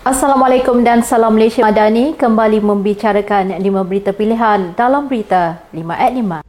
Assalamualaikum dan salam Malaysia Madani kembali membicarakan lima berita pilihan dalam berita 5 at 5.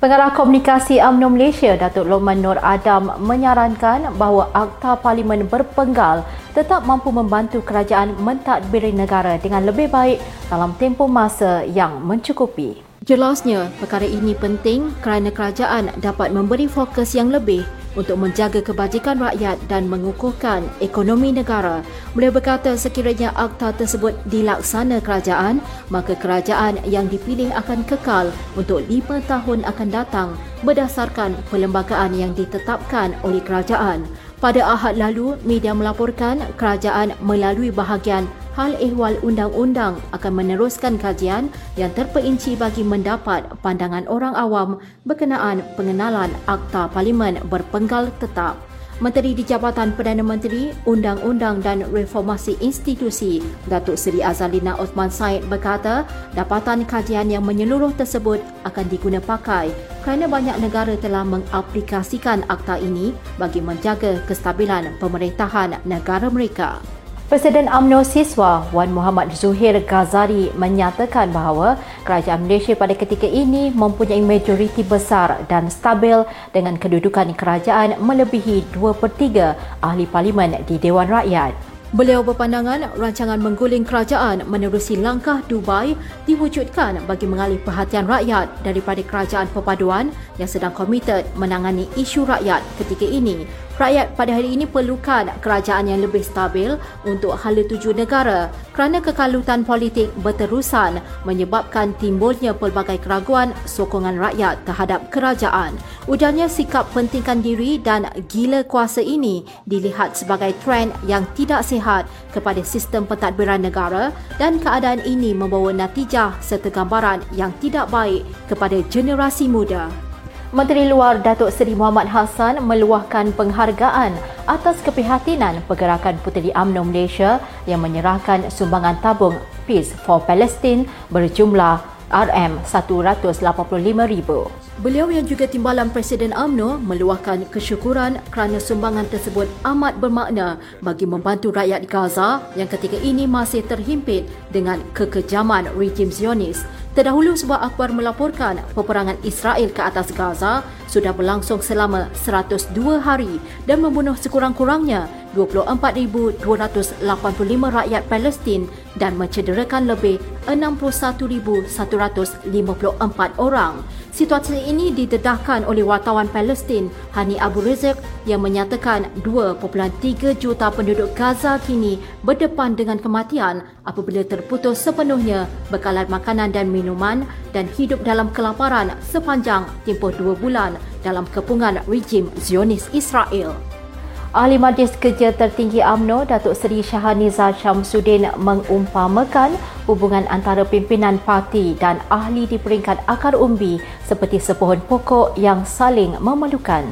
Pengarah Komunikasi UMNO Malaysia Datuk Lokman Nur Adam menyarankan bahawa Akta Parlimen berpenggal tetap mampu membantu kerajaan mentadbiri negara dengan lebih baik dalam tempoh masa yang mencukupi. Jelasnya, perkara ini penting kerana kerajaan dapat memberi fokus yang lebih untuk menjaga kebajikan rakyat dan mengukuhkan ekonomi negara. Beliau berkata sekiranya akta tersebut dilaksana kerajaan, maka kerajaan yang dipilih akan kekal untuk lima tahun akan datang berdasarkan perlembagaan yang ditetapkan oleh kerajaan. Pada Ahad lalu, media melaporkan kerajaan melalui bahagian hal ehwal undang-undang akan meneruskan kajian yang terperinci bagi mendapat pandangan orang awam berkenaan pengenalan Akta Parlimen berpenggal tetap. Menteri di Jabatan Perdana Menteri, Undang-Undang dan Reformasi Institusi, Datuk Seri Azalina Osman Said berkata, dapatan kajian yang menyeluruh tersebut akan diguna pakai kerana banyak negara telah mengaplikasikan akta ini bagi menjaga kestabilan pemerintahan negara mereka. Presiden UMNO Siswa Wan Muhammad Zuhir Ghazali menyatakan bahawa kerajaan Malaysia pada ketika ini mempunyai majoriti besar dan stabil dengan kedudukan kerajaan melebihi 2 per 3 ahli parlimen di Dewan Rakyat. Beliau berpandangan rancangan mengguling kerajaan menerusi langkah Dubai diwujudkan bagi mengalih perhatian rakyat daripada kerajaan perpaduan yang sedang komited menangani isu rakyat ketika ini Rakyat pada hari ini perlukan kerajaan yang lebih stabil untuk hala tuju negara kerana kekalutan politik berterusan menyebabkan timbulnya pelbagai keraguan sokongan rakyat terhadap kerajaan. Ujarnya sikap pentingkan diri dan gila kuasa ini dilihat sebagai trend yang tidak sihat kepada sistem pentadbiran negara dan keadaan ini membawa natijah serta gambaran yang tidak baik kepada generasi muda. Menteri Luar Datuk Seri Muhammad Hassan meluahkan penghargaan atas keprihatinan Pergerakan Puteri UMNO Malaysia yang menyerahkan sumbangan tabung Peace for Palestine berjumlah RM185,000. Beliau yang juga timbalan Presiden UMNO meluahkan kesyukuran kerana sumbangan tersebut amat bermakna bagi membantu rakyat Gaza yang ketika ini masih terhimpit dengan kekejaman rejim Zionis. Terdahulu sebuah akhbar melaporkan peperangan Israel ke atas Gaza sudah berlangsung selama 102 hari dan membunuh sekurang-kurangnya 24,285 rakyat Palestin dan mencederakan lebih 61,154 orang. Situasi ini didedahkan oleh wartawan Palestin Hani Abu Rizq yang menyatakan 2.3 juta penduduk Gaza kini berdepan dengan kematian apabila terputus sepenuhnya bekalan makanan dan minuman dan hidup dalam kelaparan sepanjang tempoh dua bulan dalam kepungan rejim Zionis Israel. Ahli Majlis Kerja Tertinggi AMNO Datuk Seri Syahaniza Syamsuddin mengumpamakan hubungan antara pimpinan parti dan ahli di peringkat akar umbi seperti sepohon pokok yang saling memerlukan.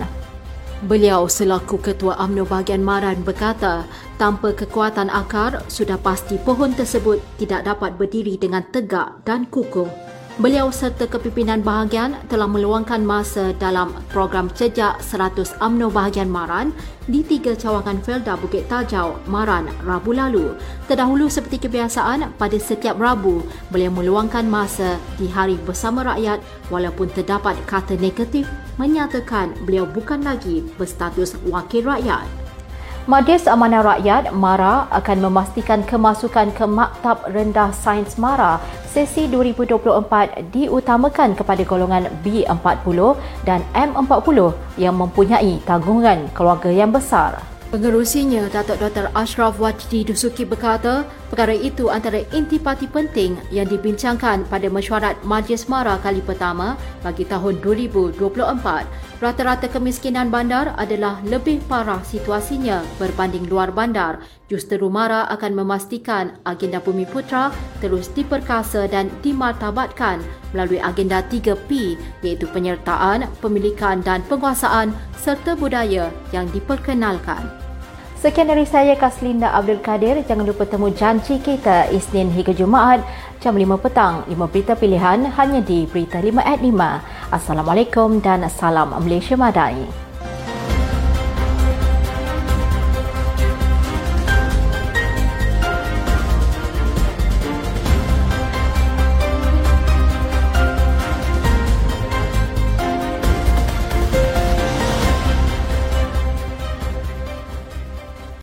Beliau selaku Ketua AMNO bahagian Maran berkata, tanpa kekuatan akar, sudah pasti pohon tersebut tidak dapat berdiri dengan tegak dan kukuh. Beliau serta kepimpinan bahagian telah meluangkan masa dalam program cejak 100 UMNO bahagian Maran di tiga cawangan Felda Bukit Tajau, Maran, Rabu lalu. Terdahulu seperti kebiasaan, pada setiap Rabu, beliau meluangkan masa di Hari Bersama Rakyat walaupun terdapat kata negatif menyatakan beliau bukan lagi berstatus wakil rakyat. Majlis Amanah Rakyat MARA akan memastikan kemasukan ke Maktab Rendah Sains MARA sesi 2024 diutamakan kepada golongan B40 dan M40 yang mempunyai tanggungan keluarga yang besar. Pengerusinya, Datuk Dr. Ashraf Wajdi Dusuki berkata, perkara itu antara intipati penting yang dibincangkan pada mesyuarat Majlis Mara kali pertama bagi tahun 2024. Rata-rata kemiskinan bandar adalah lebih parah situasinya berbanding luar bandar. Justeru Mara akan memastikan agenda Bumi Putra terus diperkasa dan dimartabatkan melalui agenda 3P iaitu penyertaan, pemilikan dan penguasaan serta budaya yang diperkenalkan. Sekian dari saya Kaslinda Abdul Kadir. Jangan lupa temu janji kita Isnin hingga Jumaat jam 5 petang. 5 berita pilihan hanya di Berita 5 at 5. Assalamualaikum dan salam Malaysia Madai.